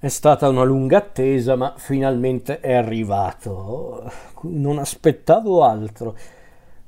È stata una lunga attesa, ma finalmente è arrivato. Non aspettavo altro.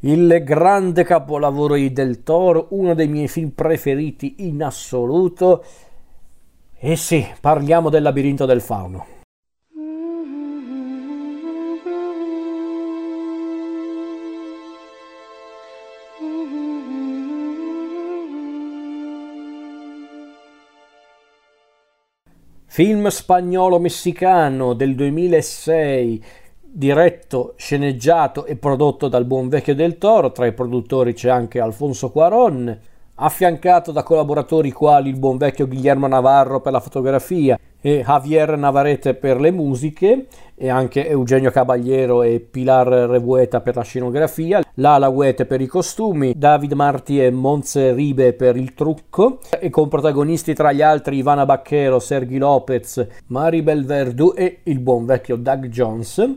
Il grande capolavoro di Del Toro, uno dei miei film preferiti in assoluto. E sì, parliamo del labirinto del fauno. Film spagnolo-messicano del 2006, diretto, sceneggiato e prodotto dal buon vecchio del Toro. Tra i produttori c'è anche Alfonso Cuaron, affiancato da collaboratori quali il buon vecchio Guillermo Navarro per la fotografia e Javier Navarrete per le musiche e anche Eugenio Caballero e Pilar Revueta per la scenografia, Lala Huete per i costumi, David Marti e Monze Ribe per il trucco e con protagonisti tra gli altri Ivana Bacchero, Sergi Lopez, Maribel Verdú e il buon vecchio Doug Jones.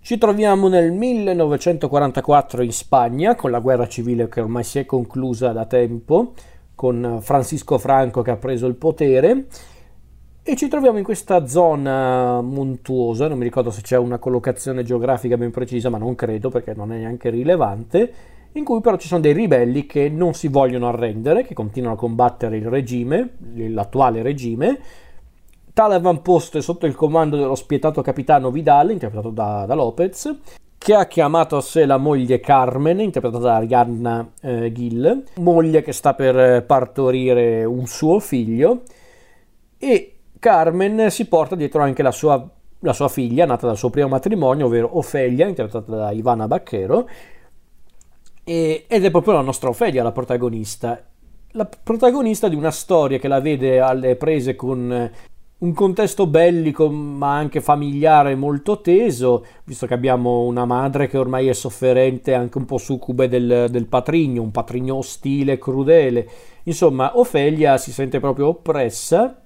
Ci troviamo nel 1944 in Spagna, con la guerra civile che ormai si è conclusa da tempo, con Francisco Franco che ha preso il potere, e ci troviamo in questa zona montuosa, non mi ricordo se c'è una collocazione geografica ben precisa, ma non credo perché non è neanche rilevante, in cui però ci sono dei ribelli che non si vogliono arrendere, che continuano a combattere il regime, l'attuale regime, Tale avamposto è sotto il comando dello spietato capitano Vidal, interpretato da, da Lopez, che ha chiamato a sé la moglie Carmen, interpretata da Arianna eh, Gill, moglie che sta per partorire un suo figlio, e Carmen si porta dietro anche la sua, la sua figlia, nata dal suo primo matrimonio, ovvero Ofelia, interpretata da Ivana Bacchero, e, ed è proprio la nostra Ofelia la protagonista. La protagonista di una storia che la vede alle prese con un contesto bellico ma anche familiare molto teso, visto che abbiamo una madre che ormai è sofferente, anche un po' succube del, del patrigno, un patrigno ostile crudele. Insomma, Ofelia si sente proprio oppressa,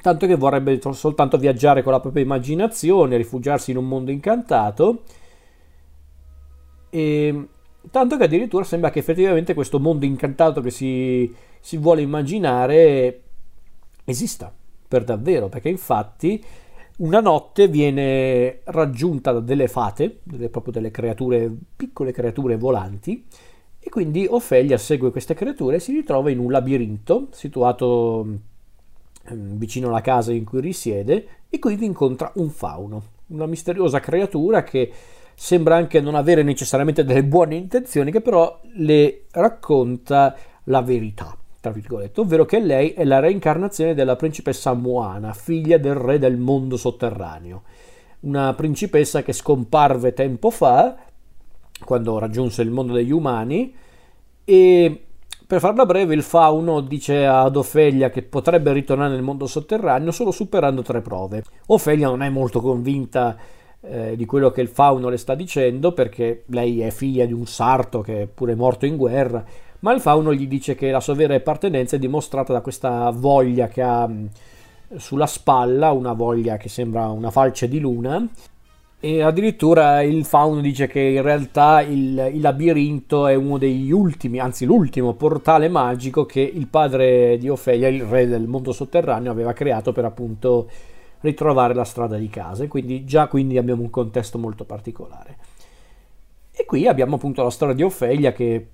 tanto che vorrebbe soltanto viaggiare con la propria immaginazione, rifugiarsi in un mondo incantato. E tanto che addirittura sembra che effettivamente questo mondo incantato che si, si vuole immaginare esista per davvero, perché infatti una notte viene raggiunta da delle fate, delle, proprio delle creature, piccole creature volanti, e quindi Ofelia segue queste creature e si ritrova in un labirinto situato ehm, vicino alla casa in cui risiede e quindi incontra un fauno, una misteriosa creatura che sembra anche non avere necessariamente delle buone intenzioni, che però le racconta la verità tra virgolette, ovvero che lei è la reincarnazione della principessa Moana, figlia del re del mondo sotterraneo. Una principessa che scomparve tempo fa, quando raggiunse il mondo degli umani, e per farla breve, il fauno dice ad Ofelia che potrebbe ritornare nel mondo sotterraneo solo superando tre prove. Ofelia non è molto convinta eh, di quello che il fauno le sta dicendo perché lei è figlia di un sarto che è pure morto in guerra ma il fauno gli dice che la sua vera appartenenza è dimostrata da questa voglia che ha mm, sulla spalla, una voglia che sembra una falce di luna, e addirittura il fauno dice che in realtà il, il, labirinto è uno degli ultimi, anzi l'ultimo portale magico che il padre di Ofelia, il re del mondo sotterraneo, aveva creato per appunto ritrovare la strada di casa. E quindi già quindi abbiamo un contesto molto particolare. E qui abbiamo appunto la storia di Ofelia che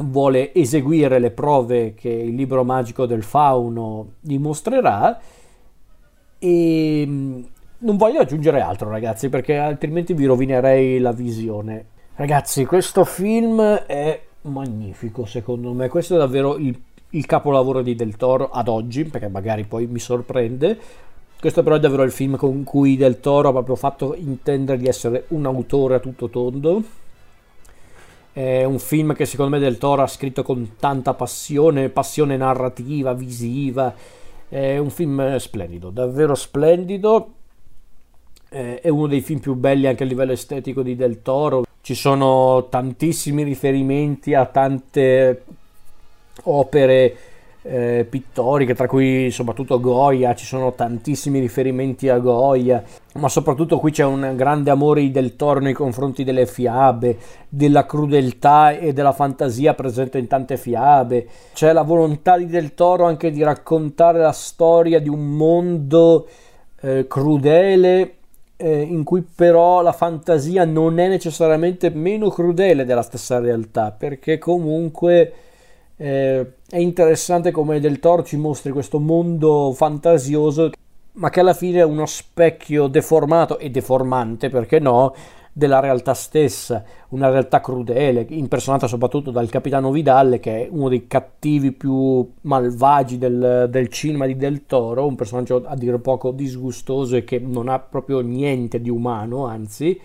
vuole eseguire le prove che il libro magico del fauno dimostrerà e non voglio aggiungere altro ragazzi perché altrimenti vi rovinerei la visione ragazzi questo film è magnifico secondo me questo è davvero il, il capolavoro di Del Toro ad oggi perché magari poi mi sorprende questo però è davvero il film con cui Del Toro ha proprio fatto intendere di essere un autore a tutto tondo è un film che secondo me Del Toro ha scritto con tanta passione, passione narrativa, visiva. È un film splendido, davvero splendido. È uno dei film più belli anche a livello estetico di Del Toro. Ci sono tantissimi riferimenti a tante opere eh, pittoriche, tra cui soprattutto Goya, ci sono tantissimi riferimenti a Goya, ma soprattutto qui c'è un grande amore del Toro nei confronti delle fiabe, della crudeltà e della fantasia presente in tante fiabe. C'è la volontà di Del Toro anche di raccontare la storia di un mondo eh, crudele eh, in cui però la fantasia non è necessariamente meno crudele della stessa realtà, perché comunque eh, è interessante come Del Toro ci mostri questo mondo fantasioso, ma che alla fine è uno specchio deformato e deformante, perché no, della realtà stessa, una realtà crudele, impersonata soprattutto dal capitano Vidal, che è uno dei cattivi più malvagi del, del, cinema di Del Toro, un personaggio a dire poco disgustoso e che non ha proprio niente di umano, anzi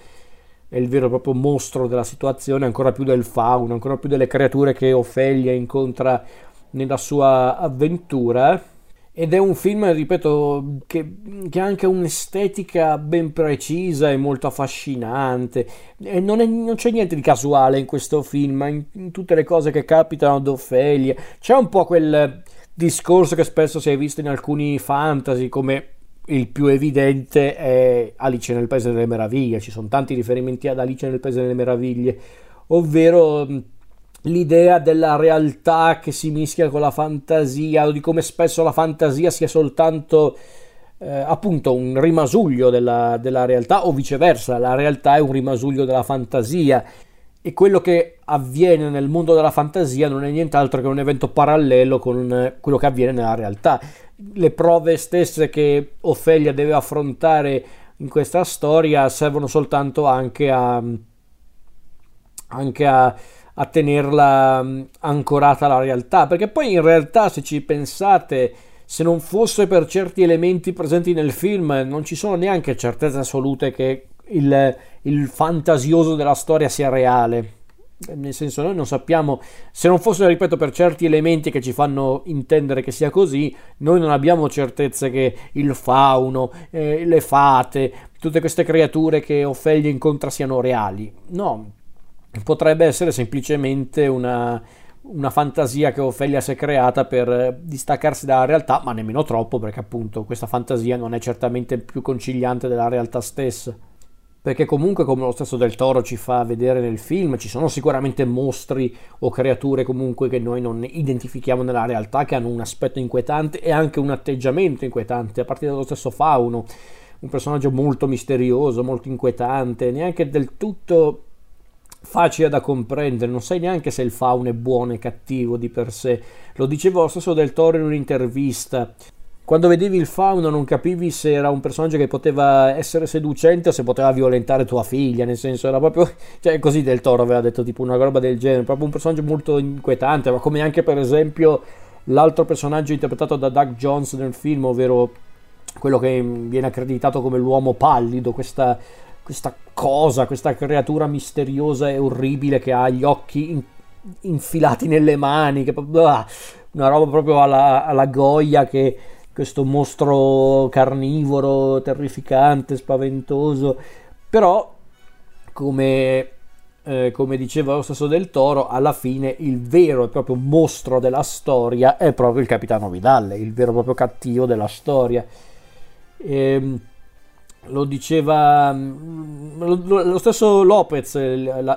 è il vero e proprio mostro della situazione, ancora più del fauno, ancora più delle creature che Ofelia incontra nella sua avventura ed è un film, ripeto, che, che, ha anche un'estetica ben precisa e molto affascinante. E non, è, non, c'è niente di casuale in questo film, in, in tutte le cose che capitano ad Ophelia. C'è un po' quel discorso che spesso si è visto in alcuni fantasy, come il più evidente è Alice nel Paese delle Meraviglie. Ci sono tanti riferimenti ad Alice nel Paese delle Meraviglie, ovvero l'idea della realtà che si mischia con la fantasia o di come spesso la fantasia sia soltanto eh, appunto un rimasuglio della, della realtà o viceversa, la realtà è un rimasuglio della fantasia e quello che avviene nel mondo della fantasia non è nient'altro che un evento parallelo con quello che avviene nella realtà. Le prove stesse che Ofelia deve affrontare in questa storia servono soltanto anche a, anche a a tenerla mm, ancorata alla realtà, perché poi in realtà se ci pensate, se non fosse per certi elementi presenti nel film, non ci sono neanche certezze assolute che il, il fantasioso della storia sia reale. Nel senso, noi non sappiamo, se non fosse, ripeto, per certi elementi che ci fanno intendere che sia così, noi non abbiamo certezze che il fauno, eh, le fate, tutte queste creature che Ofelia incontra siano reali. No, potrebbe essere semplicemente una, una fantasia che Ophelia si è creata per distaccarsi dalla realtà, ma nemmeno troppo, perché appunto questa fantasia non è certamente più conciliante della realtà stessa. Perché comunque, come lo stesso Del Toro ci fa vedere nel film, ci sono sicuramente mostri o creature comunque che noi non identifichiamo nella realtà, che hanno un aspetto inquietante e anche un atteggiamento inquietante, a partire dallo stesso fauno, un personaggio molto misterioso, molto inquietante, neanche del tutto facile da comprendere, non sai neanche se il fauno è buono e cattivo di per sé. Lo diceva lo stesso Del Toro in un'intervista. Quando vedevi il fauno non capivi se era un personaggio che poteva essere seducente o se poteva violentare tua figlia, nel senso era proprio, cioè così Del Toro aveva detto tipo una roba del genere, proprio un personaggio molto inquietante, ma come anche per esempio l'altro personaggio interpretato da Doug Jones nel film, ovvero quello che viene accreditato come l'uomo pallido, questa questa cosa, questa creatura misteriosa e orribile che ha gli occhi in, infilati nelle mani, che, ah, una roba proprio alla, alla Goya che questo mostro carnivoro terrificante, spaventoso, però come, eh, come diceva lo stesso del Toro, alla fine il vero e proprio mostro della storia è proprio il capitano Vidal, il vero e proprio cattivo della storia. Ehm, lo diceva mm, lo, stesso Lopez,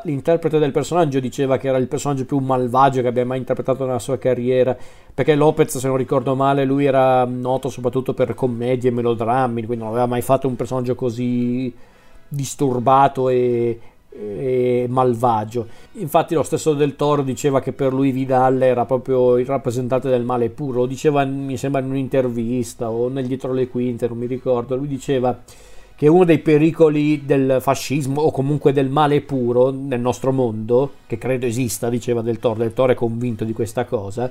l'interprete del personaggio, diceva che era il personaggio più malvagio che abbia mai interpretato nella sua carriera. Perché Lopez, se non ricordo male, lui era noto soprattutto per commedie e melodrammi, quindi non aveva mai fatto un personaggio così disturbato e, e malvagio. Infatti, lo stesso Del Toro diceva che per lui Vidal era proprio il rappresentante del male puro. Lo diceva, mi sembra, in un'intervista o nel dietro le quinte, non mi ricordo. Lui diceva che uno dei pericoli del fascismo o comunque del male puro nel nostro mondo, che credo esista, diceva Del Toro, Del Toro è convinto di questa cosa,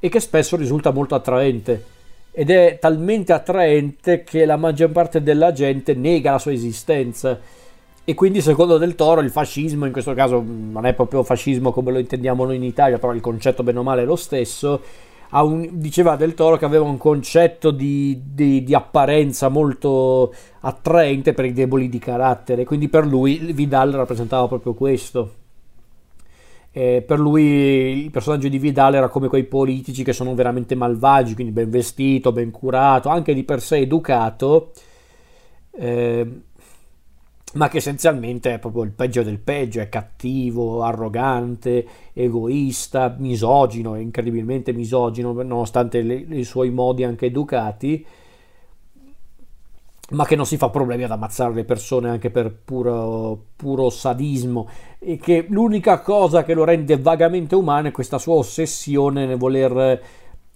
e che spesso risulta molto attraente. Ed è talmente attraente che la maggior parte della gente nega la sua esistenza. E quindi, secondo Del Toro, il fascismo, in questo caso non è proprio fascismo come lo intendiamo noi in Italia, però il concetto bene o male è lo stesso, un, diceva Del Toro che aveva un concetto di, di, di, apparenza molto attraente per i deboli di carattere, quindi per lui Vidal rappresentava proprio questo. Eh, per lui il personaggio di Vidal era come quei politici che sono veramente malvagi, quindi ben vestito, ben curato, anche di per sé educato, eh, ma che essenzialmente è proprio il peggio del peggio, è cattivo, arrogante, egoista, misogino, incredibilmente misogino, nonostante le, i suoi modi anche educati ma che non si fa problemi ad ammazzare le persone anche per puro, puro, sadismo. E che l'unica cosa che lo rende vagamente umano è questa sua ossessione nel voler,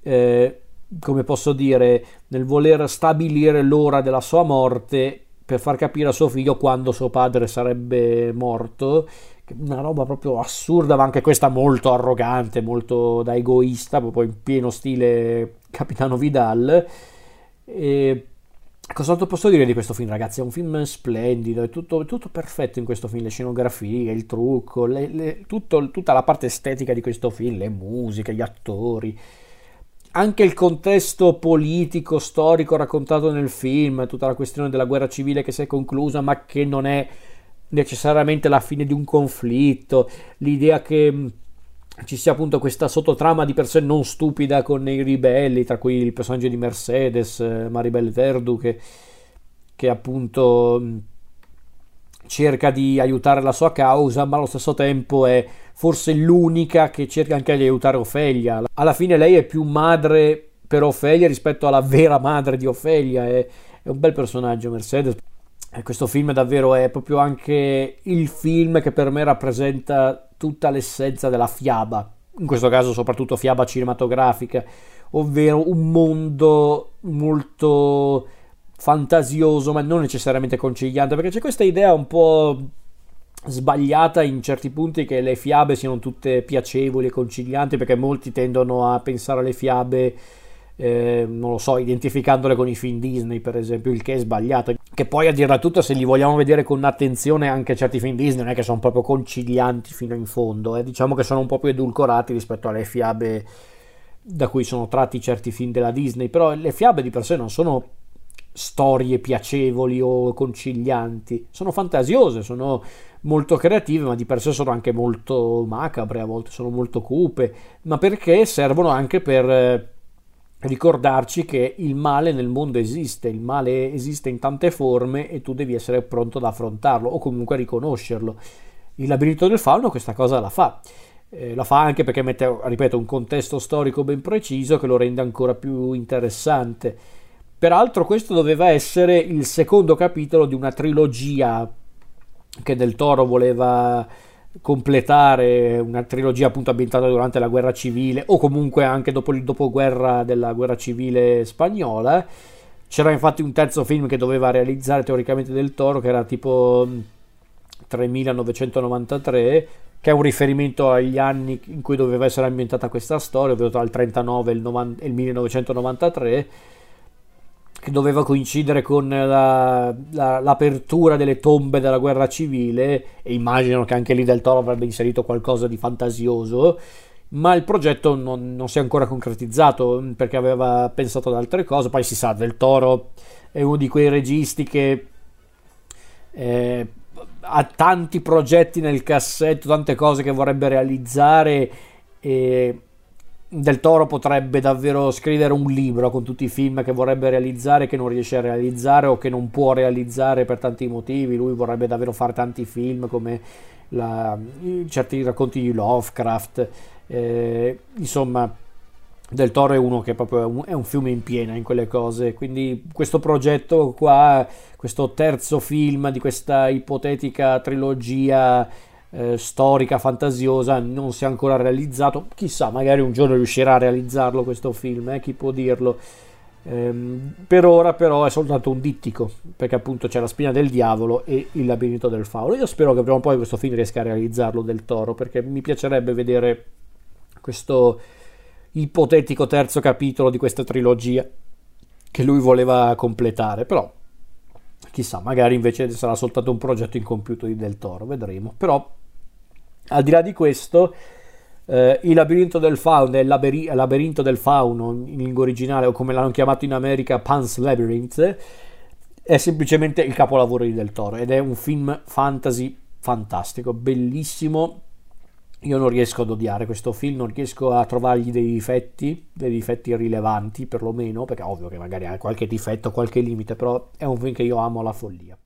eh, come posso dire, nel voler stabilire l'ora della sua morte per far capire a suo figlio quando suo padre sarebbe morto. Una roba proprio assurda, ma anche questa molto arrogante, molto da egoista, proprio in pieno stile Capitano Vidal. E Cosa posso dire di questo film, ragazzi? È un film splendido, è tutto, tutto perfetto in questo film, le scenografie, il trucco, le, le, tutto, tutta la parte estetica di questo film, le musiche, gli attori, anche il contesto politico, storico raccontato nel film, tutta la questione della guerra civile che si è conclusa, ma che non è necessariamente la fine di un conflitto, l'idea che ci sia appunto questa sottotrama di per sé non stupida con i ribelli, tra cui il personaggio di Mercedes, eh, Maribel Verdu, che, che appunto cerca di aiutare la sua causa, ma allo stesso tempo è forse l'unica che cerca anche di aiutare Ofelia. Alla fine lei è più madre per Ofelia rispetto alla vera madre di Ofelia, è, è un bel personaggio Mercedes. E questo film davvero è proprio anche il film che per me rappresenta tutta l'essenza della fiaba, in questo caso soprattutto fiaba cinematografica, ovvero un mondo molto fantasioso ma non necessariamente conciliante, perché c'è questa idea un po' sbagliata in certi punti che le fiabe siano tutte piacevoli e concilianti, perché molti tendono a pensare alle fiabe eh, non lo so, identificandole con i film Disney, per esempio, il che è sbagliato. Che poi a dirla tutta, se li vogliamo vedere con attenzione, anche certi film Disney non è che sono proprio concilianti fino in fondo, eh. diciamo che sono un po' più edulcorati rispetto alle fiabe da cui sono tratti certi film della Disney, però le fiabe di per sé non sono storie piacevoli o concilianti, sono fantasiose, sono molto creative, ma di per sé sono anche molto macabre, a volte sono molto cupe, ma perché servono anche per ricordarci che il male nel mondo esiste, il male esiste in tante forme e tu devi essere pronto ad affrontarlo o comunque a riconoscerlo. Il labirinto del fauno questa cosa la fa. Eh, la fa anche perché mette, ripeto, un contesto storico ben preciso che lo rende ancora più interessante. Peraltro questo doveva essere il secondo capitolo di una trilogia che Del Toro voleva completare una trilogia appunto ambientata durante la guerra civile o comunque anche dopo il dopoguerra della guerra civile spagnola. C'era infatti un terzo film che doveva realizzare teoricamente del Toro che era tipo 3993 che è un riferimento agli anni in cui doveva essere ambientata questa storia, ovvero tra il 39 e il, 90, il 1993 che doveva coincidere con la, la, l'apertura delle tombe della guerra civile e immagino che anche lì Del Toro avrebbe inserito qualcosa di fantasioso ma il progetto non, non, si è ancora concretizzato perché aveva pensato ad altre cose. Poi si sa Del Toro è uno di quei registi che eh, ha tanti progetti nel cassetto tante cose che vorrebbe realizzare e del Toro potrebbe davvero scrivere un libro con tutti i film che vorrebbe realizzare che non riesce a realizzare o che non può realizzare per tanti motivi. Lui vorrebbe davvero fare tanti film come la, certi racconti di Lovecraft. Eh, insomma, Del Toro è uno che proprio è un, è un fiume in piena in quelle cose. Quindi questo progetto qua, questo terzo film di questa ipotetica trilogia eh, storica, fantasiosa, non si è ancora realizzato. Chissà, magari un giorno riuscirà a realizzarlo questo film, eh? chi può dirlo. Ehm, per ora però è soltanto un dittico, perché appunto c'è la spina del diavolo e il labirinto del fauno. Io spero che prima o poi questo film riesca a realizzarlo del toro, perché mi piacerebbe vedere questo ipotetico terzo capitolo di questa trilogia che lui voleva completare, però chissà, magari invece sarà soltanto un progetto incompiuto di Del Toro, vedremo. Però al di là di questo, eh, il labirinto del fauno, il laberi- labirinto del fauno in lingua originale, o come l'hanno chiamato in America, Pan's Labyrinth, è semplicemente il capolavoro di Del Toro ed è un film fantasy fantastico, bellissimo, io non riesco ad odiare questo film, non riesco a trovargli dei difetti, dei difetti rilevanti perlomeno, perché ovvio che magari ha qualche difetto, qualche limite, però è un film che io amo alla follia.